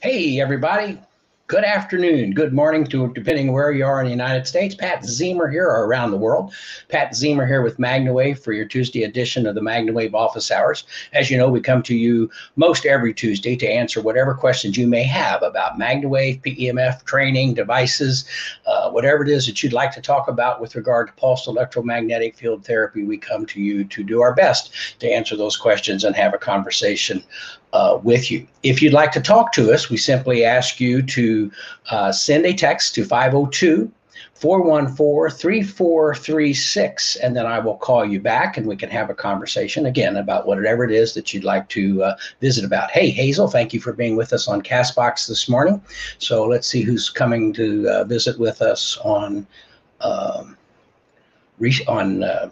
Hey, everybody. Good afternoon, good morning to depending where you are in the United States. Pat Zemer here or around the world. Pat Zemer here with MagnaWave for your Tuesday edition of the MagnaWave office hours. As you know, we come to you most every Tuesday to answer whatever questions you may have about MagnaWave, PEMF training, devices, uh, whatever it is that you'd like to talk about with regard to pulsed electromagnetic field therapy. We come to you to do our best to answer those questions and have a conversation uh, with you. If you'd like to talk to us, we simply ask you to uh, send a text to 502 414 3436, and then I will call you back and we can have a conversation again about whatever it is that you'd like to uh, visit about. Hey, Hazel, thank you for being with us on Castbox this morning. So let's see who's coming to uh, visit with us on. Um, on uh,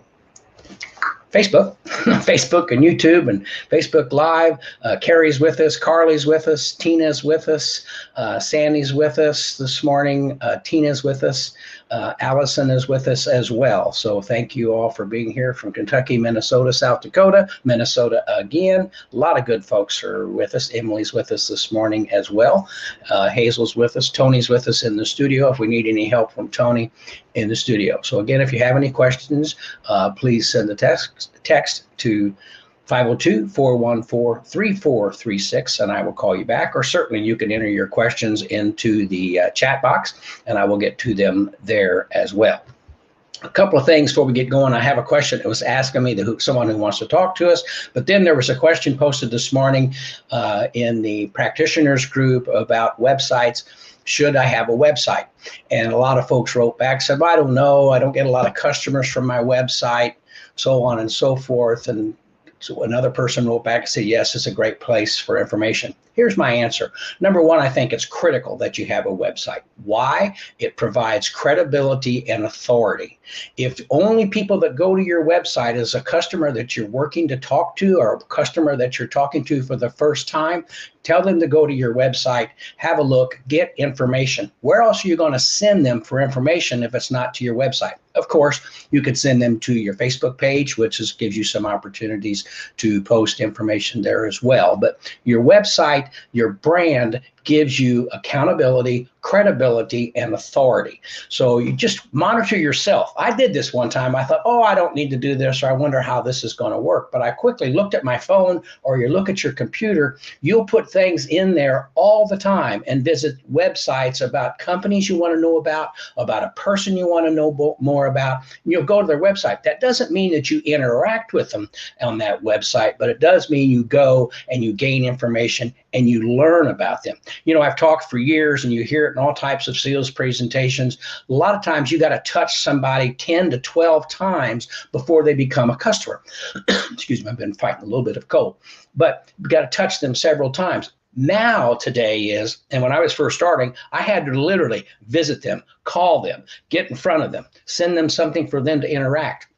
Facebook, Facebook and YouTube and Facebook Live. Uh, Carrie's with us, Carly's with us, Tina's with us, uh, Sandy's with us this morning, uh, Tina's with us, uh, Allison is with us as well. So thank you all for being here from Kentucky, Minnesota, South Dakota, Minnesota again. A lot of good folks are with us. Emily's with us this morning as well. Uh, Hazel's with us. Tony's with us in the studio if we need any help from Tony in the studio. So again, if you have any questions, uh, please send the text text to 502-414-3436 and I will call you back or certainly you can enter your questions into the uh, chat box and I will get to them there as well. A couple of things before we get going. I have a question that was asking me the someone who wants to talk to us, but then there was a question posted this morning uh, in the practitioners group about websites should I have a website? And a lot of folks wrote back, said, well, I don't know. I don't get a lot of customers from my website, so on and so forth. And so another person wrote back and said, yes, it's a great place for information. Here's my answer. Number one, I think it's critical that you have a website. Why? It provides credibility and authority. If only people that go to your website is a customer that you're working to talk to or a customer that you're talking to for the first time, tell them to go to your website, have a look, get information. Where else are you going to send them for information if it's not to your website? Of course, you could send them to your Facebook page, which is, gives you some opportunities to post information there as well. But your website, your brand gives you accountability, credibility, and authority. So you just monitor yourself. I did this one time. I thought, oh, I don't need to do this, or I wonder how this is going to work. But I quickly looked at my phone, or you look at your computer, you'll put things in there all the time and visit websites about companies you want to know about, about a person you want to know more about. You'll go to their website. That doesn't mean that you interact with them on that website, but it does mean you go and you gain information and you learn about them. You know, I've talked for years and you hear it in all types of sales presentations. A lot of times you got to touch somebody 10 to 12 times before they become a customer. Excuse me, I've been fighting a little bit of cold, but you got to touch them several times now today is and when i was first starting i had to literally visit them call them get in front of them send them something for them to interact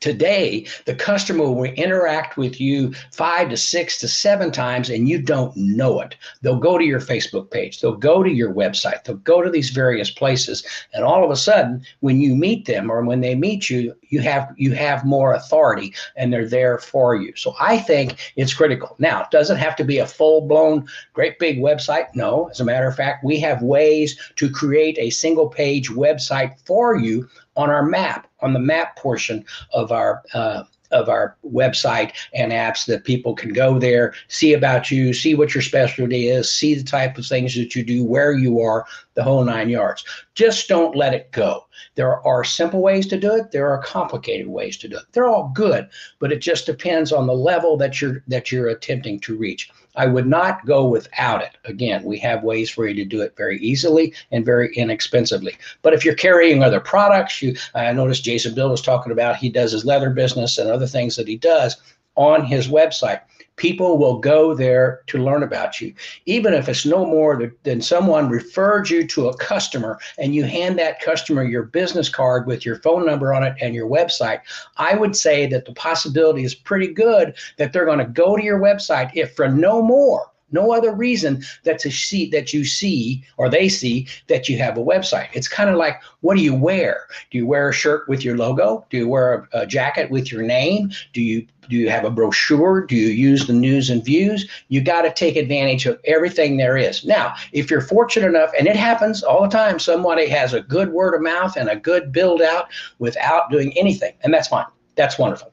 Today, the customer will interact with you five to six to seven times and you don't know it. They'll go to your Facebook page, they'll go to your website, they'll go to these various places. And all of a sudden, when you meet them or when they meet you, you have you have more authority and they're there for you. So I think it's critical. Now, it doesn't have to be a full-blown, great big website. No, as a matter of fact, we have ways to create a single page website for you on our map, on the map portion of our uh, of our website and apps that people can go there, see about you, see what your specialty is, see the type of things that you do, where you are, the whole nine yards. Just don't let it go. There are simple ways to do it. There are complicated ways to do it. They're all good, but it just depends on the level that you're that you're attempting to reach. I would not go without it. Again, we have ways for you to do it very easily and very inexpensively. But if you're carrying other products, you I noticed Jason Bill was talking about he does his leather business and other things that he does on his website people will go there to learn about you. Even if it's no more than someone referred you to a customer and you hand that customer your business card with your phone number on it and your website, I would say that the possibility is pretty good that they're going to go to your website if for no more No other reason that to see that you see or they see that you have a website. It's kind of like, what do you wear? Do you wear a shirt with your logo? Do you wear a, a jacket with your name? Do you do you have a brochure? Do you use the news and views? You got to take advantage of everything there is. Now, if you're fortunate enough, and it happens all the time, somebody has a good word of mouth and a good build out without doing anything, and that's fine. That's wonderful.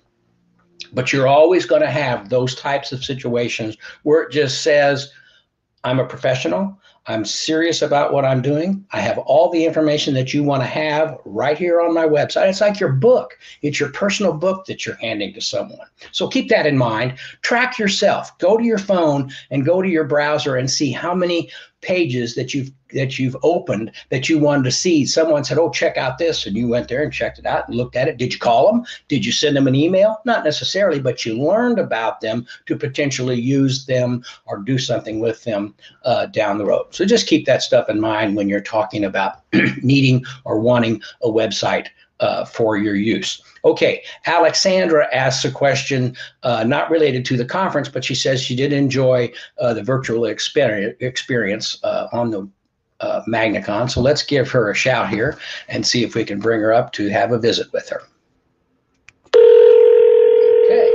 But you're always going to have those types of situations where it just says, I'm a professional. I'm serious about what I'm doing. I have all the information that you want to have right here on my website. It's like your book, it's your personal book that you're handing to someone. So keep that in mind. Track yourself. Go to your phone and go to your browser and see how many pages that you've that you've opened that you wanted to see. Someone said, "Oh, check out this," and you went there and checked it out and looked at it. Did you call them? Did you send them an email? Not necessarily, but you learned about them to potentially use them or do something with them uh, down the road. So just keep that stuff in mind when you're talking about needing or wanting a website uh, for your use. Okay, Alexandra asks a question uh, not related to the conference, but she says she did enjoy uh, the virtual experience, experience uh, on the uh, MagnaCon. So let's give her a shout here and see if we can bring her up to have a visit with her. Okay.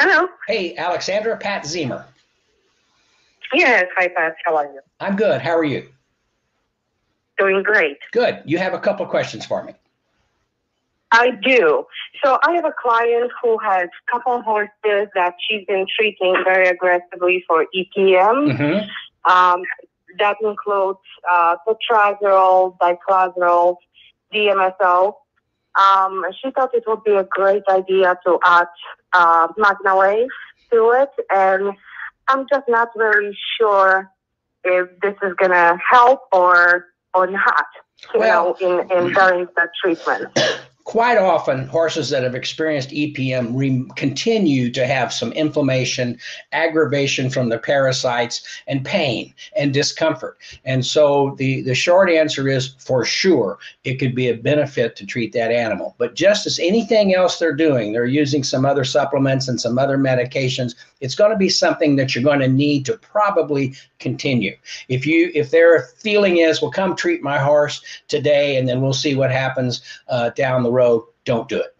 Hello. Hey, Alexandra, Pat Zemer. Yes, hi Pat, how are you? I'm good. How are you? Doing great. Good. You have a couple questions for me. I do. So I have a client who has a couple horses that she's been treating very aggressively for EPM. Mm-hmm. Um, that includes uh, tetrazzole, diclazuril, DMSO. Um, she thought it would be a great idea to add uh, MagnaWave to it, and I'm just not very sure if this is going to help or or not. You Well- know, in in during the treatment. quite often horses that have experienced EPM re- continue to have some inflammation, aggravation from the parasites, and pain and discomfort. And so the, the short answer is for sure it could be a benefit to treat that animal. But just as anything else they're doing, they're using some other supplements and some other medications. It's going to be something that you're going to need to probably continue. If you if their feeling is, well, come treat my horse today, and then we'll see what happens uh, down the road, don't do it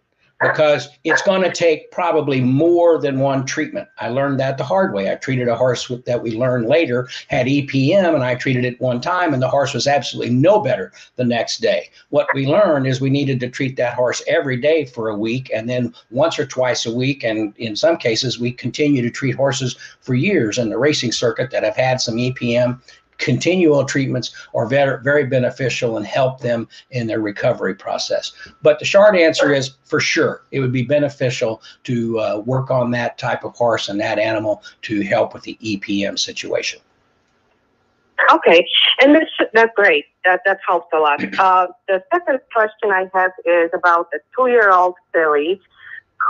because it's going to take probably more than one treatment. I learned that the hard way. I treated a horse with, that we learned later had EPM, and I treated it one time, and the horse was absolutely no better the next day. What we learned is we needed to treat that horse every day for a week, and then once or twice a week, and in some cases, we continue to treat horses for years in the racing circuit that have had some EPM continual treatments are very, very beneficial and help them in their recovery process. But the short answer is for sure, it would be beneficial to uh, work on that type of horse and that animal to help with the EPM situation. Okay, and that's that's great. That that helps a lot. Uh, the second question I have is about a two-year-old filly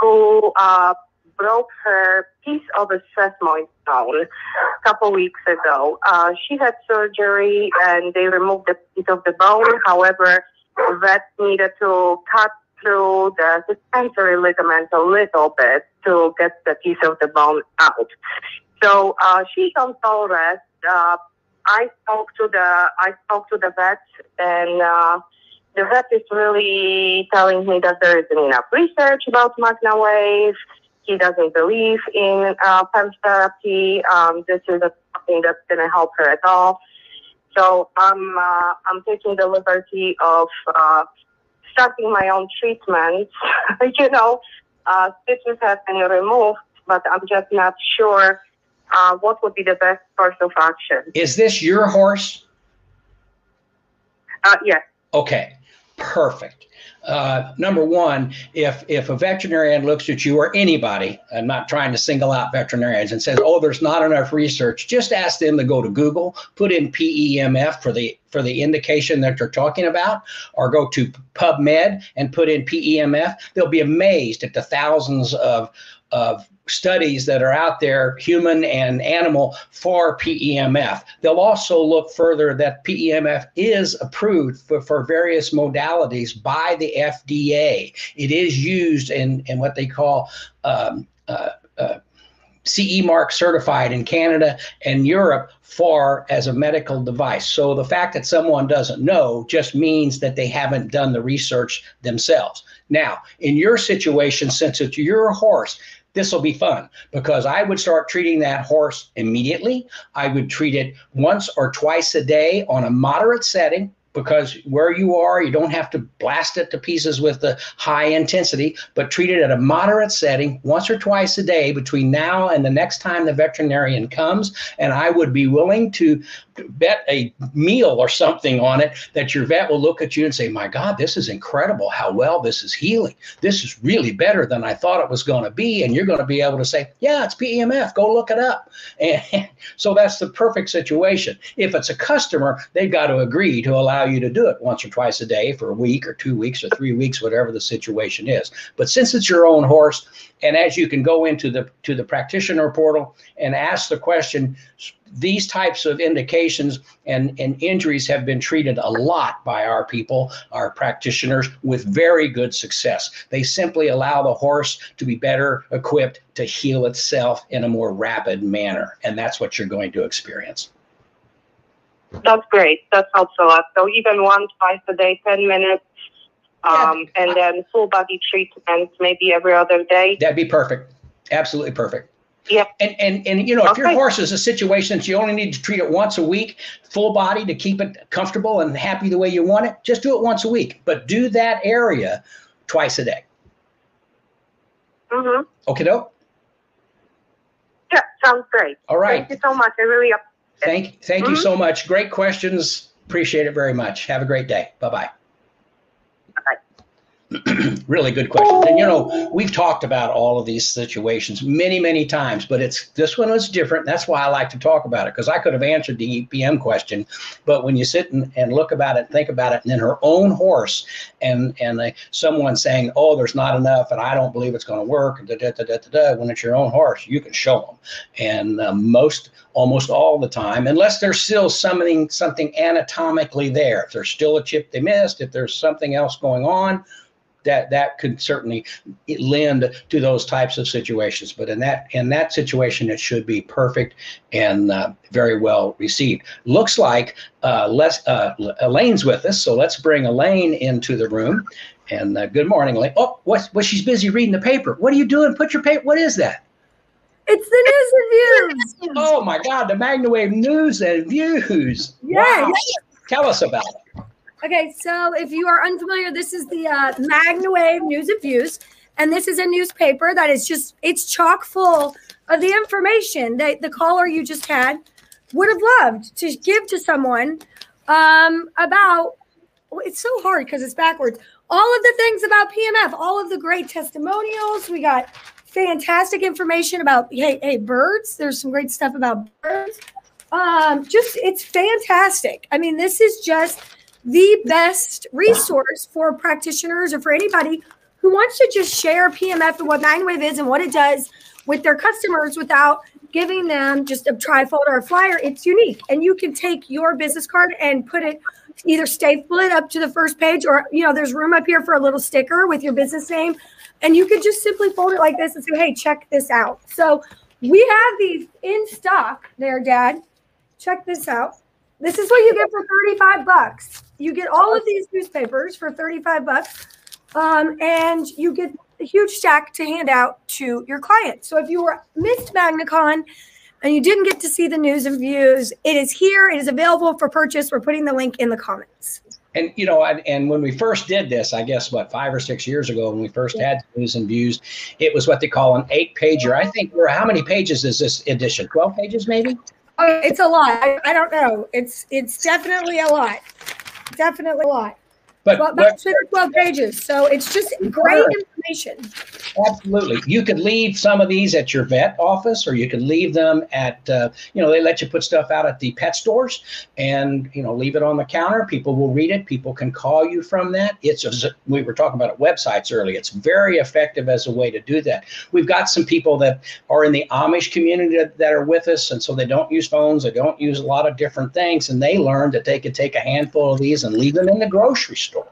who uh, broke her piece of a sesamoid bone a couple weeks ago. Uh, she had surgery and they removed the piece of the bone. However, the vet needed to cut through the suspensory ligament a little bit to get the piece of the bone out. So uh, she's on full rest. Uh, I spoke to the I spoke to the vet, and uh, the vet is really telling me that there isn't enough research about MagnaWave. He doesn't believe in uh, PEM therapy. Um, this is a, something that's going to help her at all. So I'm uh, I'm taking the liberty of uh, starting my own treatment. you know, uh, stitches have been removed, but I'm just not sure uh, what would be the best course of action. Is this your horse? Uh, yes. Okay, perfect. uh, number one, if if a veterinarian looks at you or anybody, I'm not trying to single out veterinarians, and says, "Oh, there's not enough research," just ask them to go to Google, put in PEMF for the for the indication that they're talking about, or go to PubMed and put in PEMF. They'll be amazed at the thousands of of studies that are out there, human and animal, for PEMF. They'll also look further that PEMF is approved for, for various modalities by the FDA. It is used in, in what they call um, uh, uh, CE mark certified in Canada and Europe for as a medical device. So the fact that someone doesn't know just means that they haven't done the research themselves. Now, in your situation, since it's your horse, this will be fun because I would start treating that horse immediately. I would treat it once or twice a day on a moderate setting because where you are, you don't have to blast it to pieces with the high intensity, but treat it at a moderate setting once or twice a day between now and the next time the veterinarian comes. And I would be willing to bet a meal or something on it that your vet will look at you and say, My God, this is incredible how well this is healing. This is really better than I thought it was going to be. And you're going to be able to say, Yeah, it's PEMF. Go look it up. And so that's the perfect situation. If it's a customer, they've got to agree to allow you to do it once or twice a day for a week or two weeks or three weeks, whatever the situation is. But since it's your own horse, and as you can go into the to the practitioner portal and ask the question, these types of indications and, and injuries have been treated a lot by our people, our practitioners, with very good success. They simply allow the horse to be better equipped to heal itself in a more rapid manner. And that's what you're going to experience. That's great. That helps a lot. So even once, twice a day, 10 minutes, um, and then full body treatment maybe every other day. That'd be perfect. Absolutely perfect. Yeah. And and and you know, okay. if your horse is a situation that you only need to treat it once a week, full body to keep it comfortable and happy the way you want it, just do it once a week. But do that area twice a day. Mm-hmm. Okay, doke. Yeah, sounds great. All right. Thank you so much. I really appreciate it. Thank, thank mm-hmm. you so much. Great questions. Appreciate it very much. Have a great day. Bye bye. really good question. And you know, we've talked about all of these situations many, many times, but it's this one was different. That's why I like to talk about it because I could have answered the EPM question, but when you sit and, and look about it, think about it, and then her own horse and and someone saying, "Oh, there's not enough," and I don't believe it's going to work. Da, da, da, da, da, when it's your own horse, you can show them, and uh, most almost all the time, unless there's still something something anatomically there. If there's still a chip they missed, if there's something else going on that that could certainly lend to those types of situations. But in that in that situation, it should be perfect and uh, very well received. Looks like uh, Les, uh, Elaine's with us, so let's bring Elaine into the room. And uh, good morning, Elaine. Oh, what? What? She's busy reading the paper. What are you doing? Put your paper. What is that? It's the news and views. Oh my God, the MagnaWave news and views. Yes. Wow. Tell us about it. Okay, so if you are unfamiliar, this is the uh, MagnaWave News and Views, and this is a newspaper that is just it's chock full of the information that the caller you just had would have loved to give to someone um, about. It's so hard because it's backwards. All of the things about PMF, all of the great testimonials. We got fantastic information about hey hey birds. There's some great stuff about birds. Um, just it's fantastic. I mean, this is just the best resource for practitioners or for anybody who wants to just share PMF and what Nine Wave is and what it does with their customers without giving them just a trifold or a flyer. It's unique. And you can take your business card and put it either staple it up to the first page or, you know, there's room up here for a little sticker with your business name. And you could just simply fold it like this and say, hey, check this out. So we have these in stock there, Dad. Check this out. This is what you get for 35 bucks. You get all of these newspapers for 35 bucks. Um, and you get a huge stack to hand out to your clients. So if you were missed MagnaCon and you didn't get to see the news and views, it is here. It is available for purchase. We're putting the link in the comments. And you know, and when we first did this, I guess what five or six years ago, when we first had news and views, it was what they call an eight pager. I think we're how many pages is this edition? Twelve pages, maybe. Oh, it's a lot. I, I, don't know. It's it's definitely a lot. Definitely a lot. But, Well, but 12 pages. So it's just great information. Absolutely. You could leave some of these at your vet office, or you could leave them at, uh, you know, they let you put stuff out at the pet stores and, you know, leave it on the counter. People will read it. People can call you from that. It's, a, we were talking about websites earlier. It's very effective as a way to do that. We've got some people that are in the Amish community that, that are with us, and so they don't use phones, they don't use a lot of different things, and they learned that they could take a handful of these and leave them in the grocery store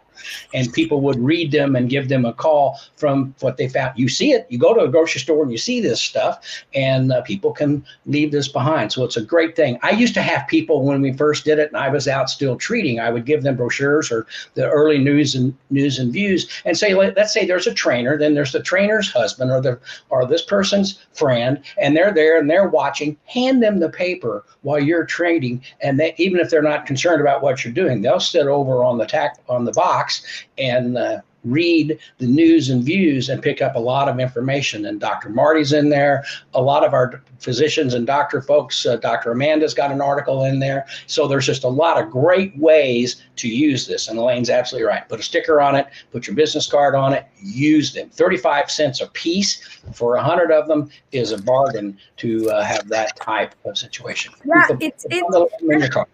and people would read them and give them a call from what they found. You see it, you go to a grocery store and you see this stuff, and uh, people can leave this behind. So it's a great thing. I used to have people when we first did it, and I was out still treating. I would give them brochures or the early news and news and views, and say, let, us say there's a trainer, then there's the trainer's husband or the or this person's friend, and they're there and they're watching. Hand them the paper while you're trading, and they, even if they're not concerned about what you're doing, they'll sit over on the tack on the box and uh, read the news and views and pick up a lot of information. And Dr. Marty's in there. A lot of our physicians and doctor folks, uh, Dr. Amanda's got an article in there. So there's just a lot of great ways to use this. And Elaine's absolutely right. Put a sticker on it, put your business card on it, use them. 35 cents a piece for 100 of them is a bargain to uh, have that type of situation. Yeah, it's, it's,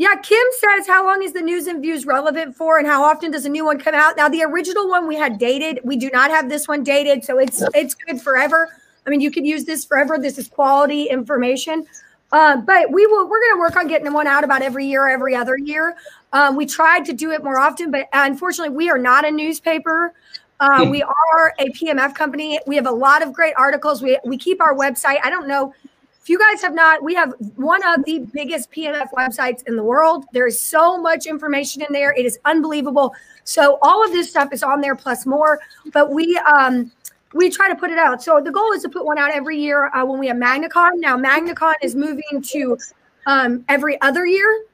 yeah, Kim says, how long is the news and views relevant for, and how often does a new one come out? Now, the original one we had dated. We do not have this one dated, so it's it's good forever. I mean, you could use this forever. This is quality information. Uh, but we will. We're going to work on getting one out about every year, every other year. Um, we tried to do it more often, but unfortunately, we are not a newspaper. Uh, we are a PMF company. We have a lot of great articles. We we keep our website. I don't know you guys have not, we have one of the biggest PMF websites in the world. There is so much information in there. It is unbelievable. So all of this stuff is on there plus more. But we um we try to put it out. So the goal is to put one out every year uh, when we have MagnaCon. Now MagnaCon is moving to um, every other year,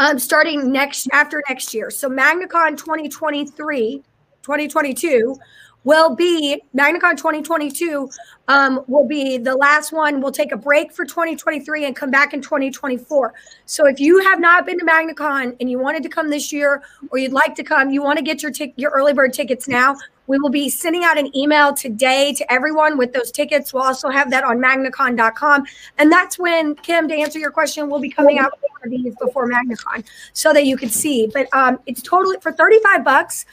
um, starting next after next year. So MagnaCon 2023, 2022 will be MagnaCon 2022 um, will be the last one. We'll take a break for 2023 and come back in 2024. So if you have not been to MagnaCon and you wanted to come this year or you'd like to come, you want to get your your early bird tickets now. We will be sending out an email today to everyone with those tickets. We'll also have that on magnacon.com. And that's when, Kim, to answer your question, we'll be coming out with these before MagnaCon so that you can see. But um, it's totally for 35 bucks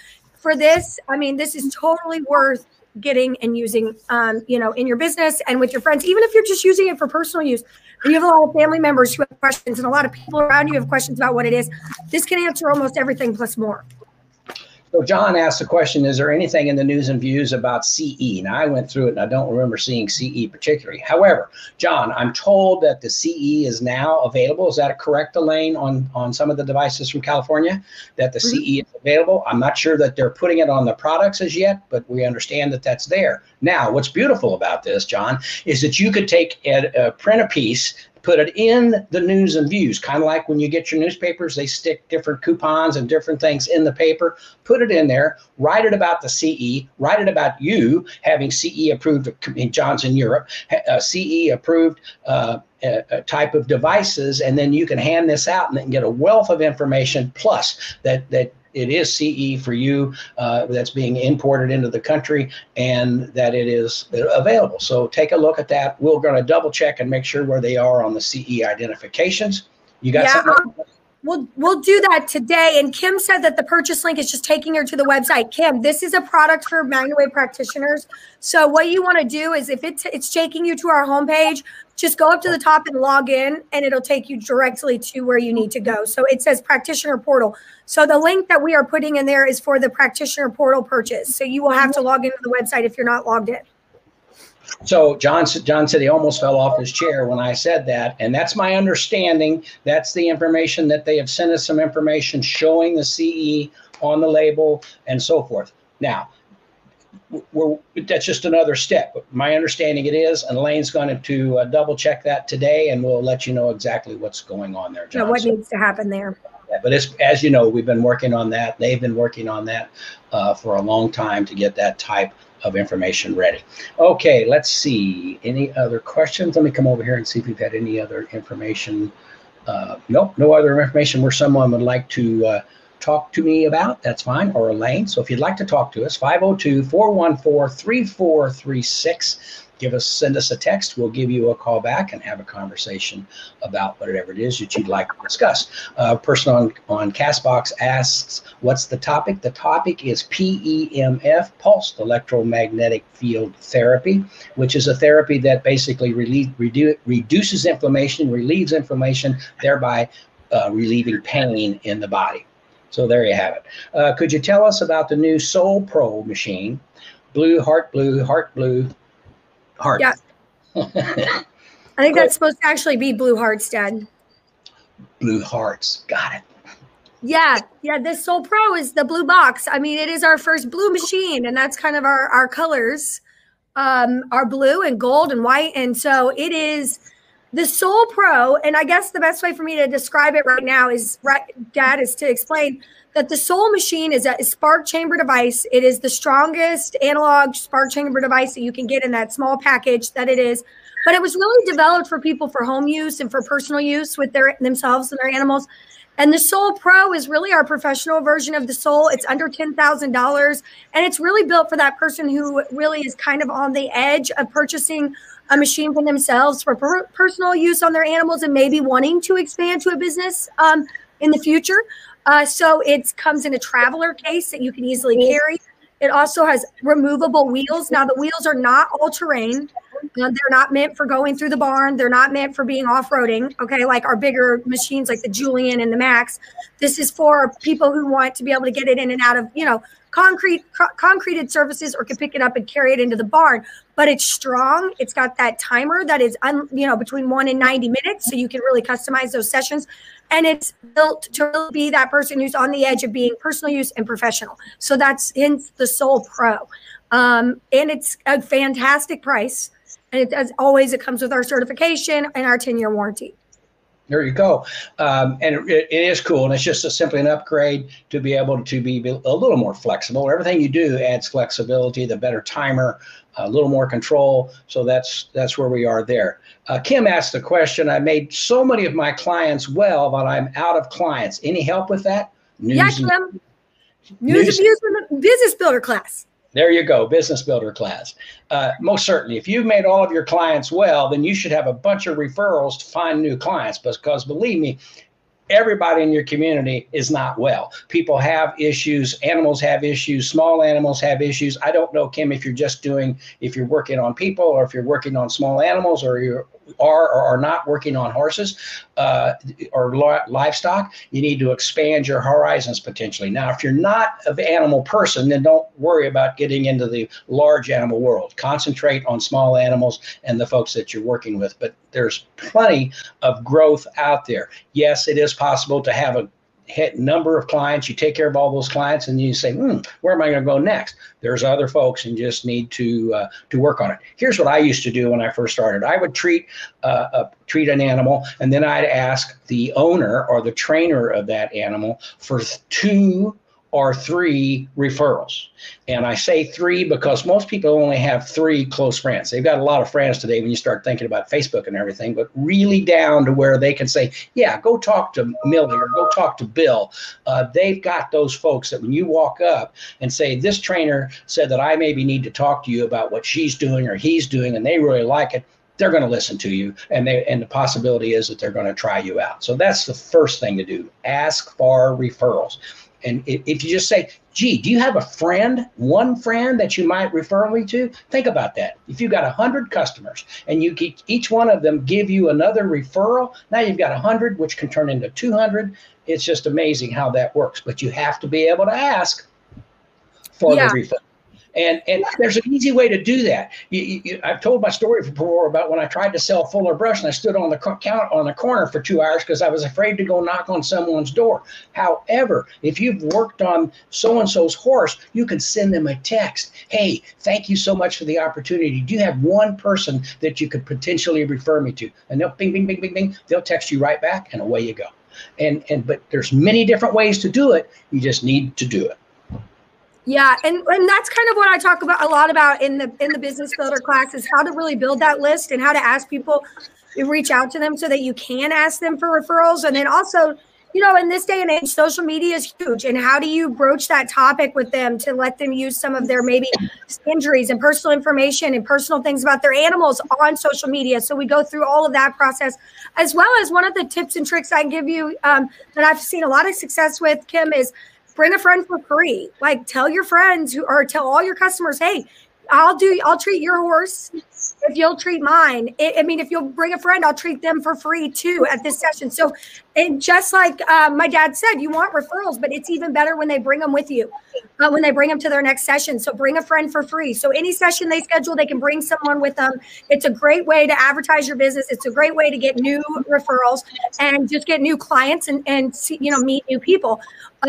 for this, I mean, this is totally worth getting and using, um, you know, in your business and with your friends, even if you're just using it for personal use. You have a lot of family members who have questions and a lot of people around you have questions about what it is. This can answer almost everything plus more. So John asked the question, is there anything in the news and views about CE? Now I went through it and I don't remember seeing CE particularly. However, John, I'm told that the CE is now available. Is that correct, Elaine, on, on some of the devices from California, that the mm-hmm. CE is available? I'm not sure that they're putting it on the products as yet, but we understand that that's there. Now, what's beautiful about this, John, is that you could take a, a print a piece put it in the news and views, kind of like when you get your newspapers, they stick different coupons and different things in the paper. Put it in there, write it about the CE, write it about you having CE approved in Johnson Europe, uh, CE approved uh, type of devices, and then you can hand this out and then get a wealth of information plus that that it is CE for you uh, that's being imported into the country and that it is available. So take a look at that. We're going to double check and make sure where they are on the CE identifications. You got yeah, something? We'll we'll do that today. And Kim said that the purchase link is just taking her to the website. Kim, this is a product for MagnaWave practitioners. So what you want to do is if it's it's taking you to our homepage, just go up to the oh. top and log in, and it'll take you directly to where you need to go. So it says practitioner portal. So the link that we are putting in there is for the practitioner portal purchase. So you will have to log into the website if you're not logged in. So John, John said he almost fell off his chair when I said that, and that's my understanding. That's the information that they have sent us some information showing the CE on the label and so forth. Now, we're, that's just another step. My understanding it is, and Lane's going to uh, double check that today, and we'll let you know exactly what's going on there. John. Yeah, what so, needs to happen there? Yeah, but it's as you know, we've been working on that. They've been working on that uh, for a long time to get that type of information ready. Okay, let's see. Any other questions? Let me come over here and see if we've had any other information. Uh, nope, no other information where someone would like to uh, talk to me about, that's fine, or Elaine. So if you'd like to talk to us, 502 414 3436 give us send us a text. We'll give you a call back and have a conversation about whatever it is that you'd like to discuss. A person on on castbox asks what's the topic? The topic is pemf pulsed electromagnetic field therapy which is a therapy that basically relieve, redu- reduces inflammation relieves inflammation thereby uh, relieving pain in the body so there you have it uh, could you tell us about the new soul pro machine blue heart blue heart blue heart. Yeah. I think that's supposed to actually be Blue Hearts, Dad. Blue Hearts. Got it. Yeah, yeah. This Soul Pro is the blue box. I mean, it is our first blue machine, and that's kind of our our colors, um, are blue and gold and white, and so it is the Soul Pro. And I guess the best way for me to describe it right now is, right, Dad, is to explain that the Soul machine is a spark chamber device. It is the strongest analog spark chamber device that you can get in that small package that it is. But it was really developed for people for home use and for personal use with their themselves and their animals. And the Soul Pro is really our professional version of the Soul. It's under $10,000 and it's really built for that person who really is kind of on the edge of purchasing a machine for themselves for per- personal use on their animals and maybe wanting to expand to a business um, in the future. Uh, so it comes in a traveler case that you can easily carry. It also has removable wheels. Now the wheels are not all terrain. Uh, they're not meant for going through the barn. They're not meant for being off roading. Okay, like our bigger machines, like the Julian and the Max. This is for people who want to be able to get it in and out of, you know, concrete co- concreted surfaces, or can pick it up and carry it into the barn. But it's strong. It's got that timer that is, un, you know, between one and ninety minutes, so you can really customize those sessions and it's built to be that person who's on the edge of being personal use and professional. So that's hence the Soul Pro, um, and it's a fantastic price. And it, as always, it comes with our certification and our ten year warranty. There you go, um, and it, it is cool, and it's just a, simply an upgrade to be able to be a little more flexible. Everything you do adds flexibility, the better timer, a little more control. So that's that's where we are there. Uh, Kim asked a question. I made so many of my clients well, but I'm out of clients. Any help with that? News yeah, Kim. News, news the business builder class. There you go, business builder class. Uh, most certainly, if you've made all of your clients well, then you should have a bunch of referrals to find new clients. Because believe me, everybody in your community is not well. People have issues, animals have issues, small animals have issues. I don't know, Kim, if you're just doing, if you're working on people or if you're working on small animals or you are or are not working on horses uh, or livestock, you need to expand your horizons potentially. Now, if you're not an animal person, then don't worry about getting into the large animal world. Concentrate on small animals and the folks that you're working with. But there's plenty of growth out there. Yes, it is possible to have a hit number of clients, you take care of all those clients, and you say, hmm, where am I going to go next? There's other folks, and just need to uh, to work on it. Here's what I used to do when I first started. I would treat uh, uh, treat an animal, and then I'd ask the owner or the trainer of that animal for two or three referrals. And I say three because most people only have three close friends. They've got a lot of friends today when you start thinking about Facebook and everything, but really down to where they can say, yeah, go talk to Millie or go talk to Bill. Uh, they've got those folks that when you walk up and say, this trainer said that I maybe need to talk to you about what she's doing or he's doing, and they really like it they're going to listen to you and they and the possibility is that they're going to try you out so that's the first thing to do ask for referrals and if you just say, gee, do you have a friend, one friend that you might refer me to? Think about that. If you've got 100 customers and you each one of them give you another referral, now you've got 100, which can turn into 200. It's just amazing how that works. But you have to be able to ask for yeah. the referral. And and there's an easy way to do that. You, you, I've told my story before about when I tried to sell Fuller Brush and I stood on the count on the corner for two hours because I was afraid to go knock on someone's door. However, if you've worked on so and so's horse, you can send them a text. Hey, thank you so much for the opportunity. Do you have one person that you could potentially refer me to? And they'll bing, bing, bing, bing, bing. They'll text you right back, and away you go. And and but there's many different ways to do it. You just need to do it. Yeah, and and that's kind of what I talk about a lot about in the in the business builder class is how to really build that list and how to ask people to reach out to them so that you can ask them for referrals and then also you know, in this day and age, social media is huge. And how do you broach that topic with them to let them use some of their maybe injuries and personal information and personal things about their animals on social media? So we go through all of that process, as well as one of the tips and tricks I give you um, that I've seen a lot of success with, Kim, is bring a friend for free. Like tell your friends who or tell all your customers, hey, I'll do I'll treat your horse if you'll treat mine. I, I mean, if you'll bring a friend, I'll treat them for free too at this session. So, and just like uh, my dad said, you want referrals, but it's even better when they bring them with you, uh, when they bring them to their next session. So bring a friend for free. So any session they schedule, they can bring someone with them. It's a great way to advertise your business. It's a great way to get new referrals and just get new clients and and see, you know meet new people.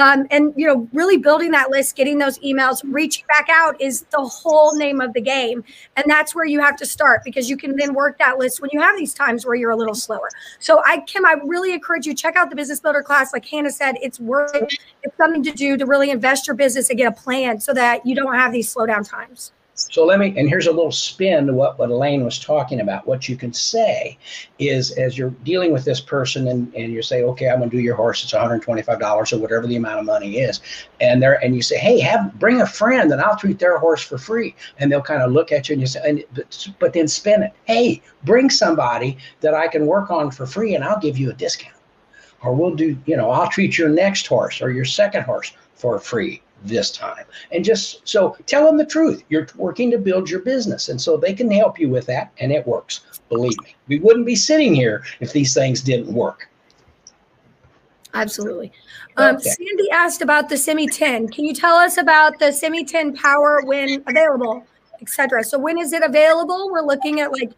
Um, and you know, really building that list, getting those emails, reaching back out is the whole name of the game, and that's where you have to start because you can then work that list when you have these times where you're a little slower. So, I Kim, I really encourage you check out the business builder class. Like Hannah said, it's worth it. It's something to do to really invest your business and get a plan so that you don't have these slowdown times. So let me, and here's a little spin to what, what Elaine was talking about. What you can say is as you're dealing with this person and, and you say, okay, I'm gonna do your horse, it's $125 or whatever the amount of money is. And there, and you say, hey, have bring a friend and I'll treat their horse for free. And they'll kind of look at you and you say, and, but, but then spin it. Hey, bring somebody that I can work on for free and I'll give you a discount. Or we'll do, you know, I'll treat your next horse or your second horse for free this time. And just so tell them the truth. You're working to build your business. And so they can help you with that. And it works. Believe me, we wouldn't be sitting here if these things didn't work. Absolutely. Um, Okay. Sandy asked about the Semi 10. Can you tell us about the Semi 10 power when available, etc.? So when is it available? We're looking at like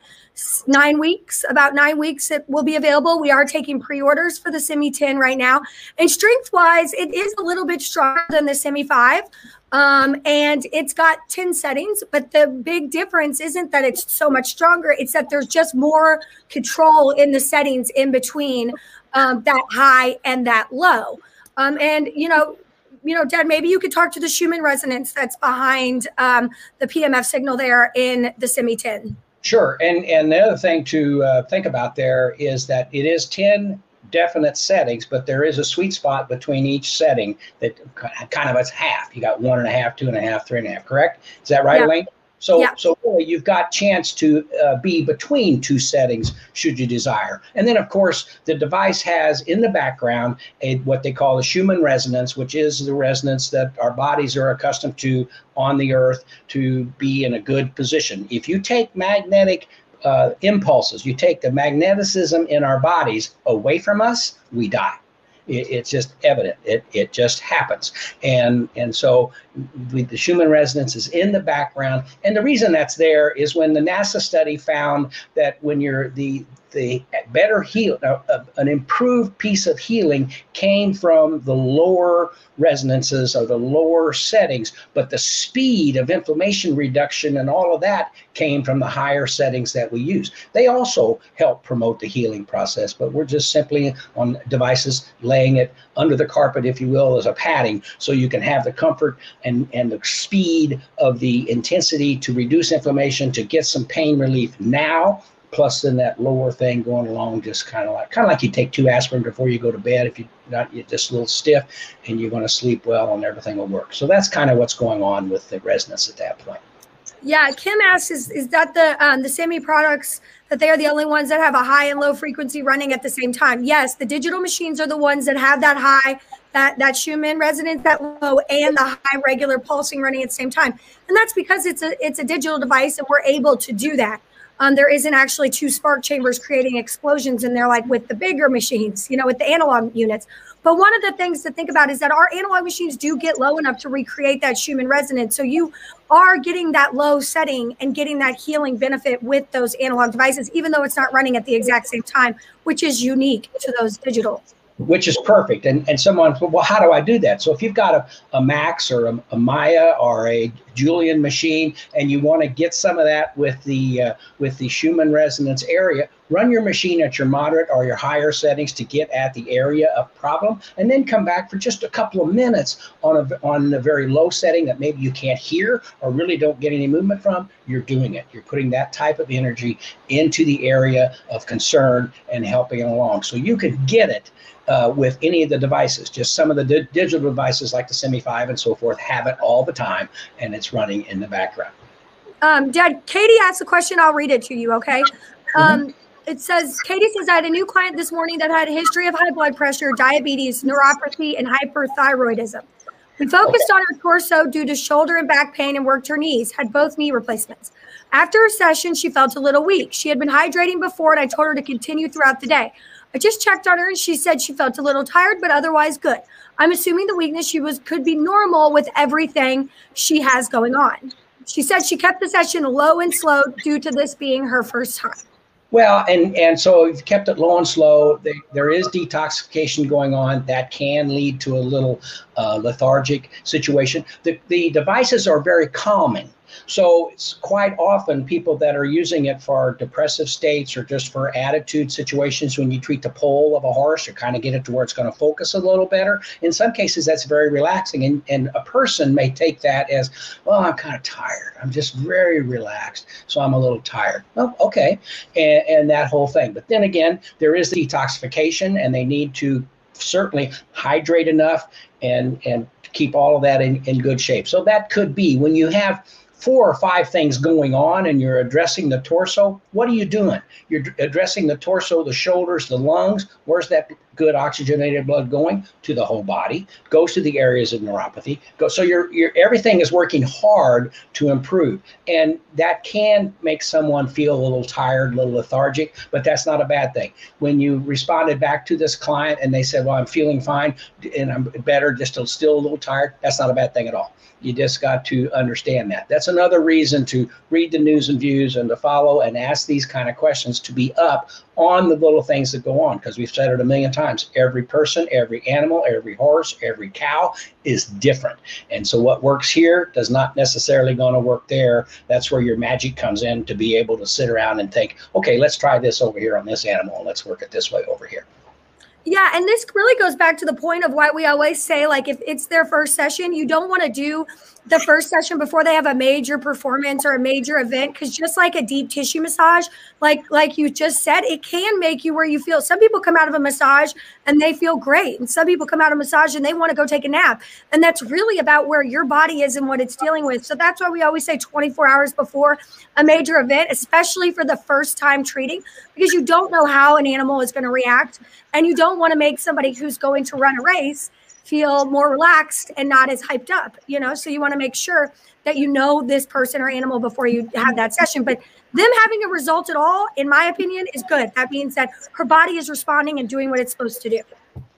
nine weeks, about nine weeks it will be available. We are taking pre-orders for the Semi 10 right now. And strength wise, it is a little bit stronger than the Semi 5. Um, and it's got 10 settings, but the big difference isn't that it's so much stronger, it's that there's just more control in the settings in between um, that high and that low. Um, and you know, you know, Dad, maybe you could talk to the Schumann resonance that's behind um, the PMF signal there in the Semi 10. Sure. And and the other thing to uh, think about there is that it is 10 definite settings, but there is a sweet spot between each setting that kind of it's half. You got one and a half, two and a half, three and a half, correct? Is that right, Yeah. Elaine? So, Yeah. so really you've got chance to uh, be between two settings should you desire. And then, of course, the device has in the background a what they call a Schumann resonance, which is the resonance that our bodies are accustomed to on the Earth to be in a good position. If you take magnetic uh, impulses, you take the magneticism in our bodies away from us, we die. It, it's just evident. It, it just happens. And, and so we, the Schumann resonance is in the background. And the reason that's there is when the NASA study found that when you're the, the better heal, uh, uh, an improved piece of healing came from the lower resonances or the lower settings, but the speed of inflammation reduction and all of that came from the higher settings that we use. They also help promote the healing process, but we're just simply on devices laying it under the carpet, if you will, as a padding, so you can have the comfort and, and the speed of the intensity to reduce inflammation, to get some pain relief now plus then that lower thing going along just kind of like kind of like you take two aspirin before you go to bed if you're not you're just a little stiff and you're going to sleep well and everything will work so that's kind of what's going on with the resonance at that point Yeah, Kim asks, is, is that the um, the semi products that they are the only ones that have a high and low frequency running at the same time? Yes, the digital machines are the ones that have that high, that that Schumann resonance, that low, and the high regular pulsing running at the same time. And that's because it's a it's a digital device, and we're able to do that. Um, there isn't actually two spark chambers creating explosions in there like with the bigger machines, you know, with the analog units. But one of the things to think about is that our analog machines do get low enough to recreate that Schumann resonance. So you are getting that low setting and getting that healing benefit with those analog devices, even though it's not running at the exact same time, which is unique to those digital. which is perfect and and someone well how do i do that so if you've got a, a max or a, a maya or a Julian machine, and you want to get some of that with the uh, with the Schumann resonance area, run your machine at your moderate or your higher settings to get at the area of problem, and then come back for just a couple of minutes on a on a very low setting that maybe you can't hear or really don't get any movement from. You're doing it. You're putting that type of energy into the area of concern and helping it along. So you can get it uh, with any of the devices. Just some of the di- digital devices like the Semi 5 and so forth have it all the time and it's running in the background. Um, Dad, Katie asked a question. I'll read it to you, okay? Um, it says, Katie says, I had a new client this morning that had a history of high blood pressure, diabetes, neuropathy, and hyperthyroidism. We focused on her torso due to shoulder and back pain and worked her knees, had both knee replacements. After a session, she felt a little weak. She had been hydrating before, and I told her to continue throughout the day. I just checked on her, and she said she felt a little tired, but otherwise good. I'm assuming the weakness she was could be normal with everything she has going on. She said she kept the session low and slow due to this being her first time. Well, and and so you've kept it low and slow. They, there is detoxification going on that can lead to a little uh, lethargic situation. The the devices are very calming. So it's quite often people that are using it for depressive states or just for attitude situations when you treat the pole of a horse, you kind of get it to where it's going to focus a little better. In some cases, that's very relaxing. And, and a person may take that as, well, I'm kind of tired. I'm just very relaxed. So I'm a little tired. Well, okay. And, and that whole thing. But then again, there is detoxification and they need to certainly hydrate enough and, and keep all of that in, in good shape. So that could be when you have four or five things going on and you're addressing the torso, what are you doing? You're addressing the torso, the shoulders, the lungs. Where's that good oxygenated blood going? To the whole body. Goes to the areas of neuropathy. Go, so you're, you're everything is working hard to improve. And that can make someone feel a little tired, a little lethargic, but that's not a bad thing. When you responded back to this client and they said, Well, I'm feeling fine and I'm better, just still a little tired, that's not a bad thing at all. You just got to understand that. That's another reason to read the news and views and to follow and ask these kind of questions to be up on the little things that go on because we've said it a million times. Every person, every animal, every horse, every cow is different. And so what works here does not necessarily going to work there. That's where your magic comes in to be able to sit around and think, okay, let's try this over here on this animal and let's work it this way over here. Yeah, and this really goes back to the point of why we always say, like, if it's their first session, you don't want to do the first session before they have a major performance or a major event because just like a deep tissue massage like like you just said it can make you where you feel. Some people come out of a massage and they feel great and some people come out of massage and they want to go take a nap and that's really about where your body is and what it's dealing with. So that's why we always say 24 hours before a major event especially for the first time treating because you don't know how an animal is going to react and you don't want to make somebody who's going to run a race feel more relaxed and not as hyped up, you know? So you want to make sure that you know this person or animal before you have that session. But them having a result at all, in my opinion, is good. That means that her body is responding and doing what it's supposed to do.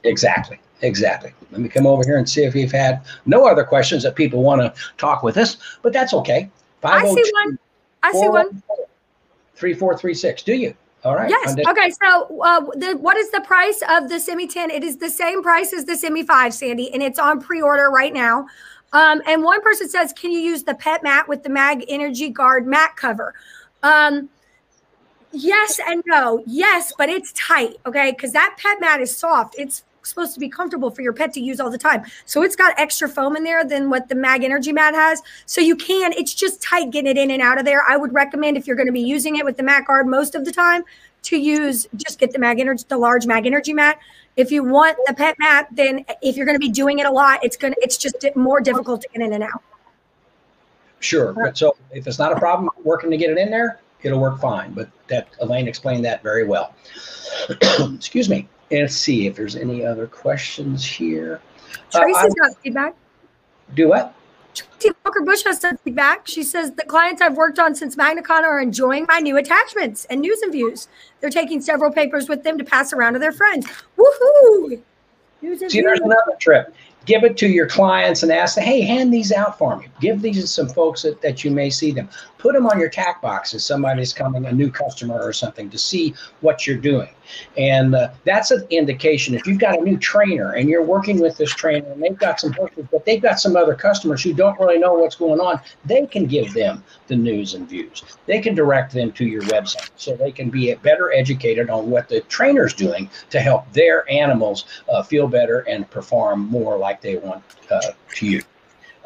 Exactly. Exactly. Let me come over here and see if we've had no other questions that people want to talk with us, but that's okay. I see one. I see one. 3436. Do you? All right. Yes. Okay. So, uh, the, what is the price of the Semi 10? It is the same price as the Semi 5, Sandy, and it's on pre order right now. Um, and one person says, Can you use the pet mat with the Mag Energy Guard mat cover? Um, yes and no. Yes, but it's tight. Okay. Because that pet mat is soft. It's supposed to be comfortable for your pet to use all the time. So it's got extra foam in there than what the Mag Energy Mat has. So you can, it's just tight getting it in and out of there. I would recommend if you're going to be using it with the Mat Guard most of the time to use, just get the Mag Energy, the large Mag Energy Mat. If you want the pet mat, then if you're going to be doing it a lot, it's going to, it's just more difficult to get in and out. Sure. But so if it's not a problem working to get it in there, it'll work fine. But that Elaine explained that very well. Excuse me. Let's see if there's any other questions here. Tracy's uh, got feedback. Do what? Tracy Walker Bush has some feedback. She says the clients I've worked on since MagnaCon are enjoying my new attachments and news and views. They're taking several papers with them to pass around to their friends. Woohoo! News and See, views. there's another trip. Give it to your clients and ask them, hey, hand these out for me. Give these to some folks that, that you may see them. Put them on your tack box if somebody's coming, a new customer or something, to see what you're doing And uh, that's an indication if you've got a new trainer and you're working with this trainer and they've got some horses, but they've got some other customers who don't really know what's going on, they can give them the news and views. They can direct them to your website so they can be better educated on what the trainer's doing to help their animals uh, feel better and perform more like they want uh, to you.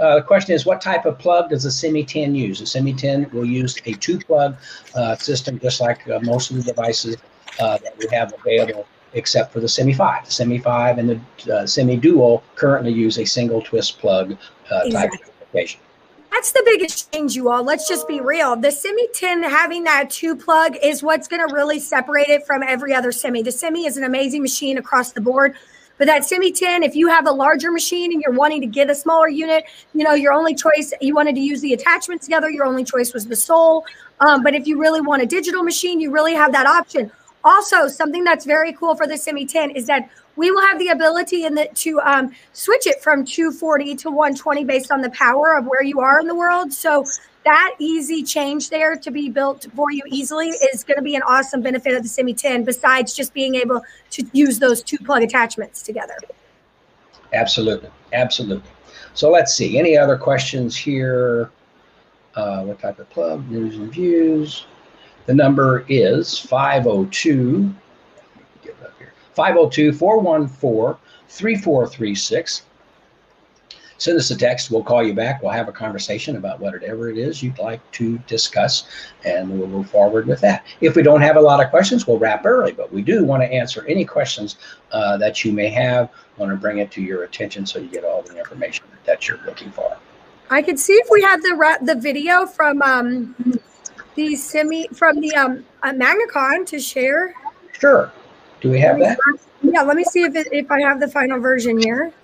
Uh, the question is, what type of plug does the Semi 10 use? The Semi 10 will use a two plug uh, system, just like uh, most of the devices uh, that we have available, except for the Semi 5. The Semi 5 and the uh, Semi Dual currently use a single twist plug uh, type Exactly. application. That's the biggest change, you all. Let's just be real. The Semi 10 having that two plug is what's going to really separate it from every other Semi. The Semi is an amazing machine across the board. But that Semi 10, if you have a larger machine and you're wanting to get a smaller unit, you know, your only choice, you wanted to use the attachment together, your only choice was the sole. Um, but if you really want a digital machine, you really have that option. Also, something that's very cool for the Semi 10 is that we will have the ability in the, to um, switch it from 240 to 120 based on the power of where you are in the world. So that easy change there to be built for you easily is going to be an awesome benefit of the Semi 10 besides just being able to use those two plug attachments together. Absolutely. Absolutely. So let's see. Any other questions here? Uh, what type of plug? News and views. The number is 502 get it up here. 502 414 3436. Send us a text. We'll call you back. We'll have a conversation about whatever it is you'd like to discuss, and we'll move forward with that. If we don't have a lot of questions, we'll wrap early, but we do want to answer any questions uh, that you may have. Want to bring it to your attention so you get all the information that you're looking for. I could see if we have the the video from um, the Semi from the um, uh, MagnaCon to share. Sure. Do we have that? Yeah, let me see if it, if I have the final version here.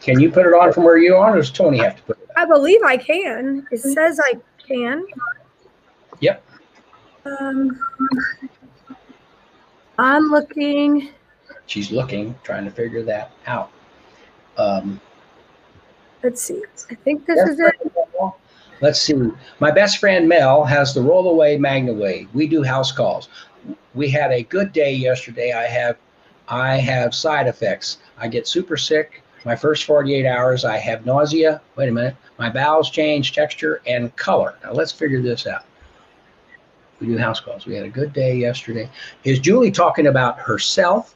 Can you put it on from where you are, or does Tony have to put it? I believe I can. It says I can. Yep. Um, I'm looking. She's looking, trying to figure that out. Um, Let's see. I think this is it. Let's see. My best friend Mel has the rollaway MagnaWave. We do house calls. We had a good day yesterday. I have I have side effects. I get super sick. My first 48 hours, I have nausea. Wait a minute. My bowels change texture and color. Now let's figure this out. We do house calls. We had a good day yesterday. Is Julie talking about herself?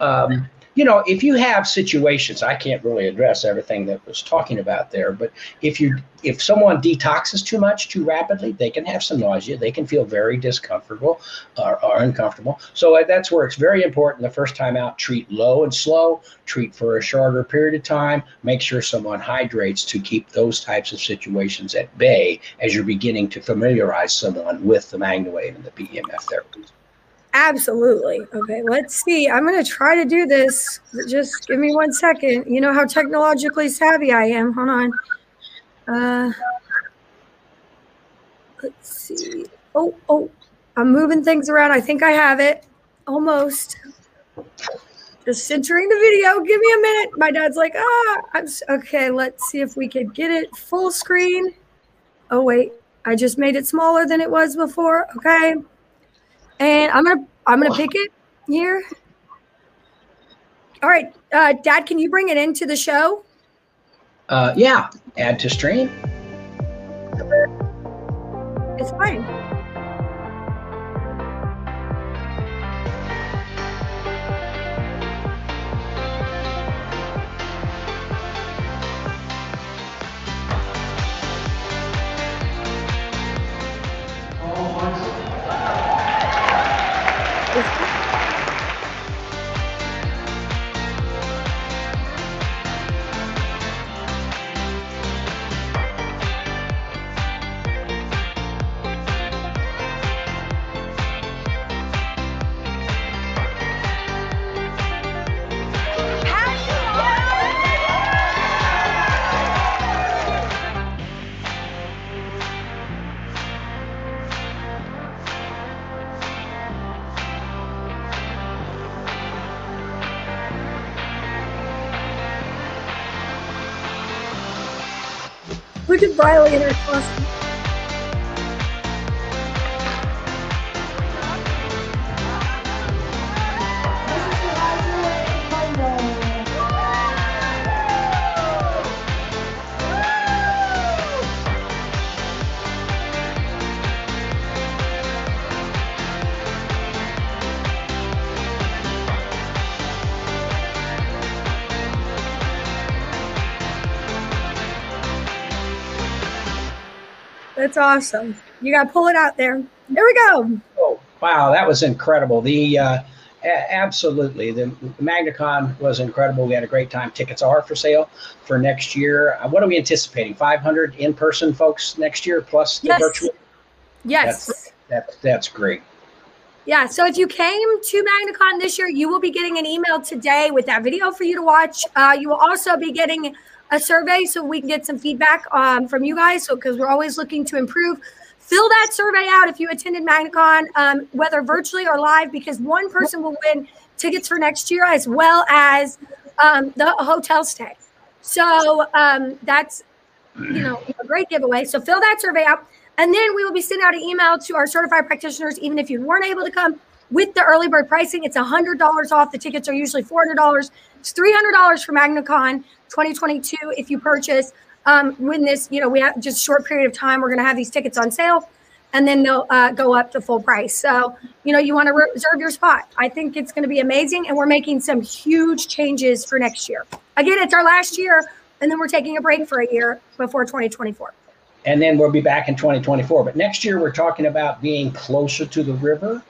Um, you know, if you have situations, I can't really address everything that was talking about there, but if you if someone detoxes too much too rapidly, they can have some nausea. They can feel very discomfortable or, or uncomfortable. So uh, that's where it's very important the first time out, treat low and slow, treat for a shorter period of time, make sure someone hydrates to keep those types of situations at bay as you're beginning to familiarize someone with the MagnaWave and the PEMF therapies. Absolutely. Okay, let's see. I'm going to try to do this. Just give me one second. You know how technologically savvy I am. Hold on. Uh, let's see. Oh, oh, I'm moving things around. I think I have it. Almost. Just centering the video. Give me a minute. My dad's like, ah, I'm okay. Let's see if we could get it full screen. Oh, wait. I just made it smaller than it was before. Okay. And I'm gonna I'm gonna pick it here. All right, uh, Dad, can you bring it into the show? Uh, yeah, add to stream. It's fine. Briley in her costume. Awesome. You got to pull it out there. There we go. Oh, wow, that was incredible. The uh, a- absolutely the MagnaCon was incredible. We had a great time. Tickets are for sale for next year. Uh, what are we anticipating? 500 in-person folks next year plus the Yes. virtual. Yes. That's that's great. Yeah. So if you came to MagnaCon this year, you will be getting an email today with that video for you to watch. Uh, you will also be getting a survey so we can get some feedback um, from you guys. So because we're always looking to improve. Fill that survey out if you attended MagnaCon, um, whether virtually or live, because one person will win tickets for next year as well as um, the hotel stay. So um, that's you know a great giveaway. So fill that survey out. And then we will be sending out an email to our certified practitioners, even if you weren't able to come with the early bird pricing. It's $100 off. The tickets are usually $400. It's $300 for MagnaCon 2022 if you purchase. Um, when this, you know, we have just short period of time, we're going to have these tickets on sale and then they'll uh, go up to full price. So, you know, you want to reserve your spot. I think it's going to be amazing. And we're making some huge changes for next year. Again, it's our last year, and then we're taking a break for a year before 2024. and then we'll be back in 2024. But next year, we're talking about being closer to the river,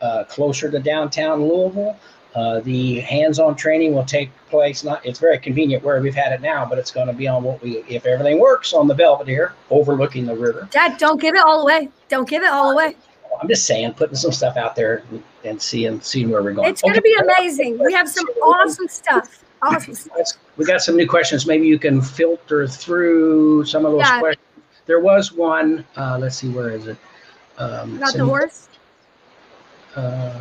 uh, closer to downtown Louisville. Uh, the hands-on training will take place. Not, it's very convenient where we've had it now, but it's going to be on what we, if everything works, on the Belvedere, overlooking the river. Dad, don't give it all away. Don't give it all away. I'm just saying, putting some stuff out there and seeing seeing where we're going. It's going to Okay. be amazing. We have some awesome stuff. Awesome stuff. We got some new questions. Maybe you can filter through some of those Yeah. questions. There was one. Uh, let's see, where is it? Um, About the horse. Um,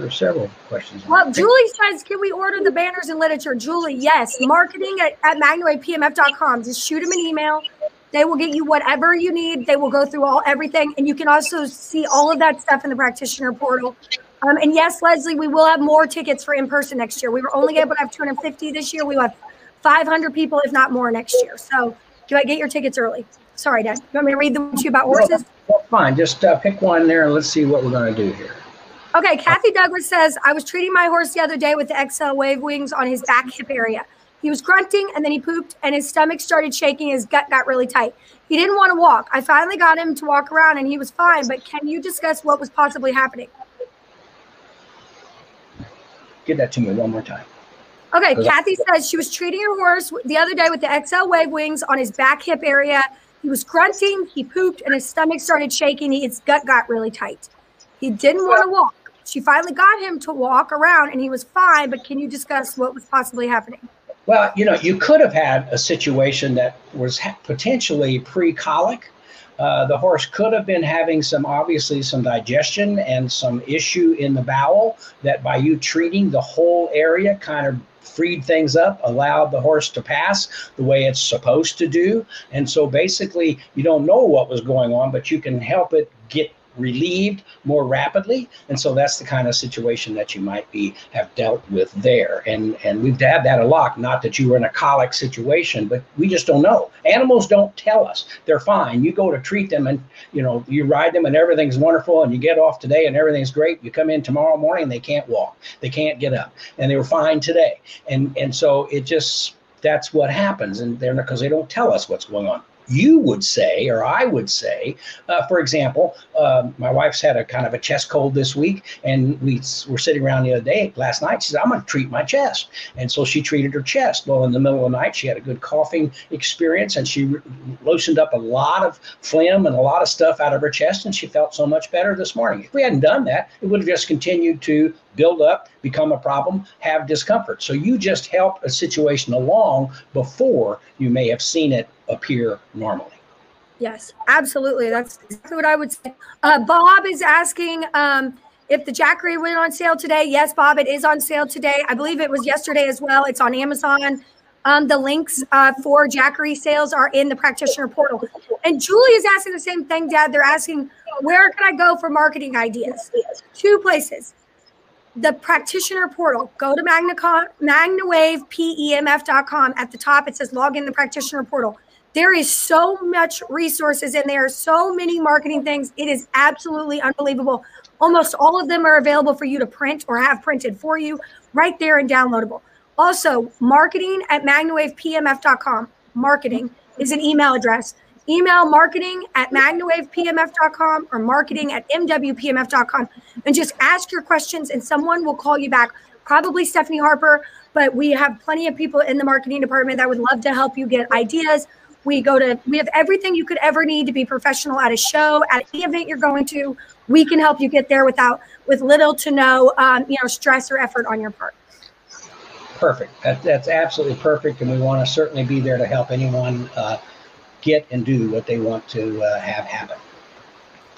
there are several questions. Well, Julie says, can we order the banners and literature? Julie, yes. Marketing at, at magnawavepmf.com. Just shoot them an email. They will get you whatever you need. They will go through all everything. And you can also see all of that stuff in the practitioner portal. Um, and yes, Leslie, we will have more tickets for in person next year. We were only able to have 250 this year. We will have 500 people, if not more, next year. So do I get your tickets early? Sorry, Dad. You want me to read them to you about horses? Well, fine. Just uh, pick one there and let's see what we're going to do here. Okay, uh, Kathy Douglas says, I was treating my horse the other day with the XL wave wings on his back hip area. He was grunting and then he pooped and his stomach started shaking. His gut got really tight. He didn't want to walk. I finally got him to walk around and he was fine. But can you discuss what was possibly happening? Give that to me one more time. Okay, Okay. Kathy says she was treating her horse the other day with the XL wave wings on his back hip area. He was grunting, he pooped, and his stomach started shaking. His gut got really tight. He didn't want to walk. She finally got him to walk around and he was fine. But can you discuss what was possibly happening? Well, you know, you could have had a situation that was potentially pre-colic. Uh, the horse could have been having some, obviously, some digestion and some issue in the bowel that by you treating the whole area kind of freed things up, allowed the horse to pass the way it's supposed to do. And so basically, you don't know what was going on, but you can help it get relieved more rapidly. And so that's the kind of situation that you might be have dealt with there. And and we've had that a lot. Not that you were in a colic situation but we just don't know. Animals don't tell us. They're fine. You go to treat them and you know you ride them and everything's wonderful and you get off today and everything's great. You come in tomorrow morning they can't walk. They can't get up. And they were fine today. And and so it just that's what happens. And they're because they don't tell us what's going on you would say, or I would say, uh, for example, um, my wife's had a kind of a chest cold this week, and we were sitting around the other day, last night. She said, I'm going to treat my chest. And so she treated her chest. Well, in the middle of the night, she had a good coughing experience, and she loosened up a lot of phlegm and a lot of stuff out of her chest, and she felt so much better this morning. If we hadn't done that, it would have just continued to build up, become a problem, have discomfort. So you just help a situation along before you may have seen it appear normally. Yes, absolutely. That's exactly what I would say. Uh, Bob is asking um, if the Jackery went on sale today. Yes, Bob, it is on sale today. I believe it was yesterday as well. It's on Amazon. Um, the links uh, for Jackery sales are in the practitioner portal. And Julie is asking the same thing, Dad. They're asking, where can I go for marketing ideas? Two places. The practitioner portal. Go to MagnaCon, MagnaWavePEMF.com. At the top, it says log in the practitioner portal. There is so much resources in there, so many marketing things. It is absolutely unbelievable. Almost all of them are available for you to print or have printed for you right there and downloadable. Also, marketing at magnawavepmf.com. Marketing is an email address. Email marketing at magnawavepmf.com or marketing at mwpmf.com and just ask your questions and someone will call you back. Probably Stephanie Harper, but we have plenty of people in the marketing department that would love to help you get ideas. We go to, we have everything you could ever need to be professional at a show, at any event you're going to. We can help you get there without, with little to no, um, you know, stress or effort on your part. Perfect. That, that's absolutely perfect. And we want to certainly be there to help anyone uh, get and do what they want to uh, have happen.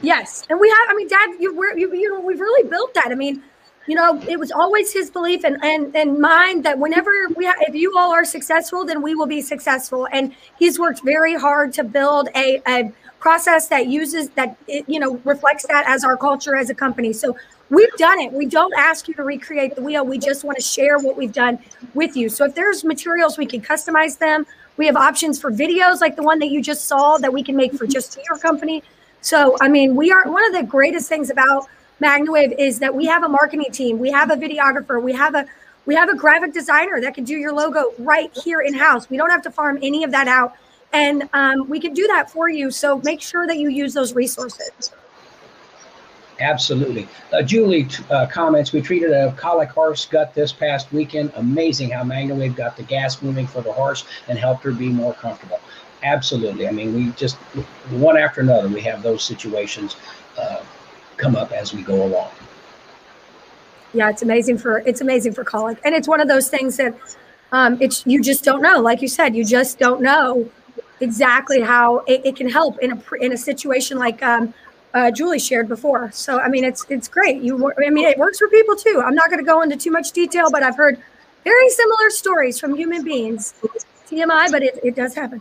Yes, and we have. I mean, Dad, you you you know we've really built that. I mean, you know, it was always his belief and and and mine that whenever we ha- if you all are successful, then we will be successful. And he's worked very hard to build a a process that uses that it, you know reflects that as our culture as a company. So we've done it. We don't ask you to recreate the wheel. We just want to share what we've done with you. So if there's materials, we can customize them. We have options for videos like the one that you just saw that we can make for just your company. So, I mean, we are one of the greatest things about MagnaWave is that we have a marketing team, we have a videographer, we have a we have a graphic designer that can do your logo right here in house. We don't have to farm any of that out, and um, we can do that for you. So make sure that you use those resources. Absolutely. Uh, Julie uh, comments, we treated a colic horse gut this past weekend. Amazing how MagnaWave got the gas moving for the horse and helped her be more comfortable. Absolutely. I mean, we just, one after another, we have those situations uh, come up as we go along. Yeah, it's amazing for, it's amazing for colic. And it's one of those things that um, it's, you just don't know. Like you said, you just don't know exactly how it, it can help in a, in a situation like, um, uh, Julie shared before. So I mean, it's it's great. You, I mean, it works for people too. I'm not going to go into too much detail, but I've heard very similar stories from human beings. TMI, but it, it does happen.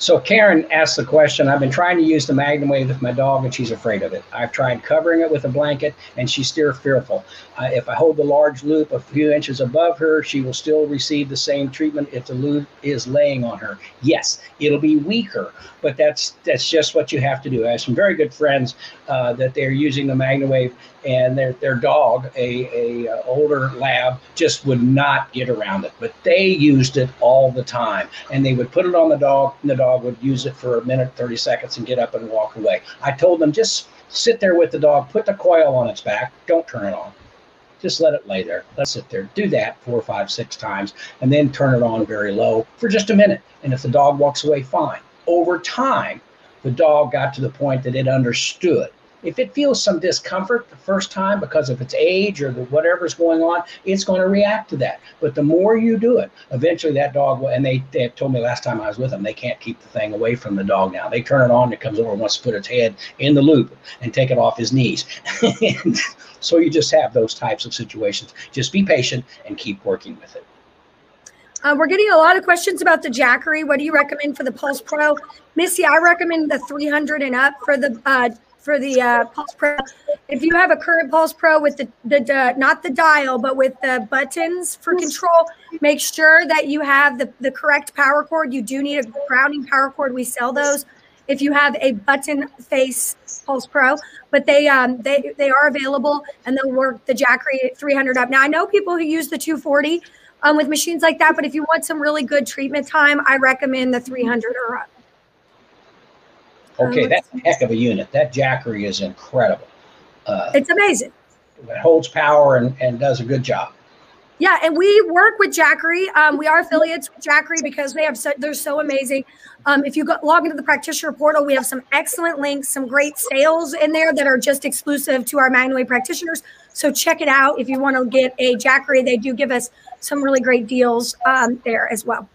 So Karen asked the question, I've been trying to use the MagnaWave with my dog and she's afraid of it. I've tried covering it with a blanket and she's still fearful. Uh, if I hold the large loop a few inches above her, she will still receive the same treatment if the loop is laying on her. Yes, it'll be weaker, but that's that's just what you have to do. I have some very good friends uh, that they're using the MagnaWave and their their dog, a, a uh, older lab, just would not get around it. But they used it all the time, and they would put it on the dog, and the dog would use it for a minute, thirty seconds, and get up and walk away. I told them just sit there with the dog, put the coil on its back, don't turn it on. Just let it lay there. Let it sit there. Do that four, five, six times, and then turn it on very low for just a minute. And if the dog walks away, fine. Over time, the dog got to the point that it understood if it feels some discomfort the first time because of its age or the whatever's going on, it's going to react to that. But the more you do it, eventually that dog will. And they, they told me last time I was with them, they can't keep the thing away from the dog now. They turn it on, it comes over and wants to put its head in the loop and take it off his knees. so you just have those types of situations. Just be patient and keep working with it. Uh, we're getting a lot of questions about the Jackery. What do you recommend for the Pulse Pro? Missy, I recommend the 300 and up for the uh, for the uh, Pulse Pro. If you have a current Pulse Pro with the, the, not the dial, but with the buttons for control, make sure that you have the, the correct power cord. You do need a grounding power cord. We sell those. If you have a button face Pulse Pro, but they um they they are available and they'll work the Jackery 300 up. Now I know people who use the 240 um, with machines like that, but if you want some really good treatment time, I recommend the 300 or up. Okay, that's a heck of a unit. That Jackery is incredible. Uh, it's amazing. It holds power and, and does a good job. Yeah, and we work with Jackery. Um, we are affiliates with Jackery because they have so, they're so amazing. Um, if you go, log into the practitioner portal, we have some excellent links, some great sales in there that are just exclusive to our MagnaWave practitioners. So check it out if you want to get a Jackery. They do give us some really great deals um, there as well.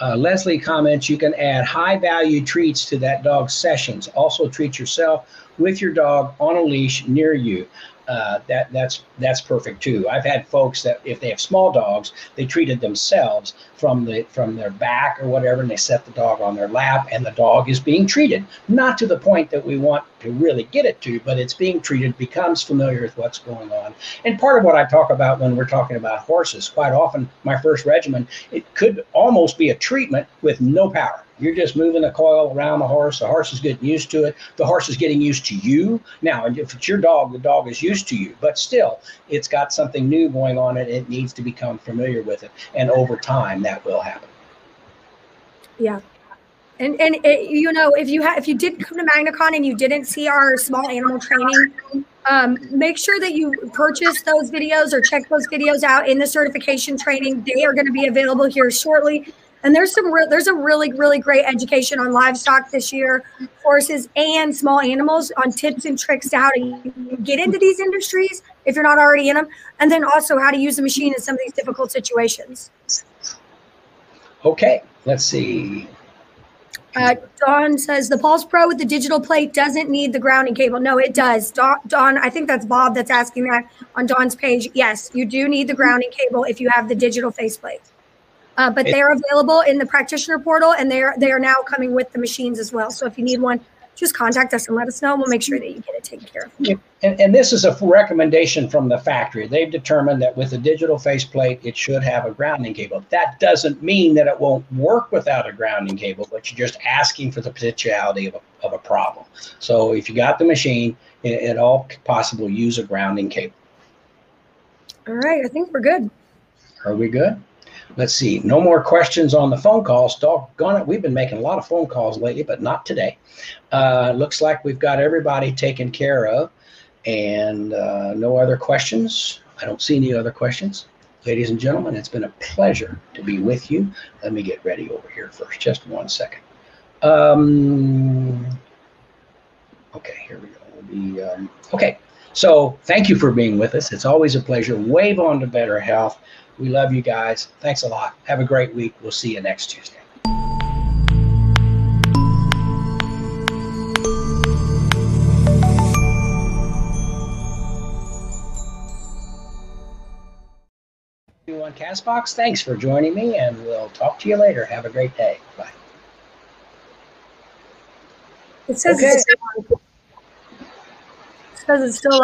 Uh, Leslie comments, you can add high value treats to that dog's sessions. Also treat yourself with your dog on a leash near you uh, that that's that's perfect too. I've had folks that if they have small dogs, they treated themselves from the from their back or whatever, and they set the dog on their lap, and the dog is being treated not to the point that we want to really get it to, but it's being treated, becomes familiar with what's going on. And part of what I talk about when we're talking about horses, quite often my first regimen, it could almost be a treatment with no power you're just moving the coil around the horse. The horse is getting used to it. The horse is getting used to you. Now, if it's your dog, the dog is used to you, but still, it's got something new going on and it needs to become familiar with it. And over time, that will happen. Yeah. And and it, you know, if you ha- if you did come to MagnaCon and you didn't see our small animal training, um, make sure that you purchase those videos or check those videos out in the certification training. They are going to be available here shortly. And there's some re- there's a really really great education on livestock this year, horses and small animals on tips and tricks to how to get into these industries if you're not already in them, and then also how to use the machine in some of these difficult situations. Okay, let's see. Uh, Dawn says the Pulse Pro with the digital plate doesn't need the grounding cable. No, it does. Dawn, Dawn, I think that's Bob that's asking that on Dawn's page. Yes, you do need the grounding cable if you have the digital faceplate. Uh, but they're available in the practitioner portal, and they're they are now coming with the machines as well. So if you need one, just contact us and let us know. We'll make sure that you get it taken care of. And, and this is a recommendation from the factory. They've determined that with a digital faceplate, it should have a grounding cable. That doesn't mean that it won't work without a grounding cable, but you're just asking for the potentiality of a, of a problem. So if you got the machine, it, it all possible use a grounding cable. All right, I think we're good. Are we good? Let's see. No more questions on the phone calls. Doggone it. We've been making a lot of phone calls lately, but not today. Uh, looks like we've got everybody taken care of. And uh, no other questions. I don't see any other questions. Ladies and gentlemen, it's been a pleasure to be with you. Let me get ready over here first. Just one second. Um, okay, here we go. We'll be, um, okay, so thank you for being with us. It's always a pleasure. Wave on to better health. We love you guys. Thanks a lot. Have a great week. We'll see you next Tuesday. You on Castbox, thanks for joining me, and we'll talk to you later. Have a great day. Bye. It says Okay. it's, it says it's still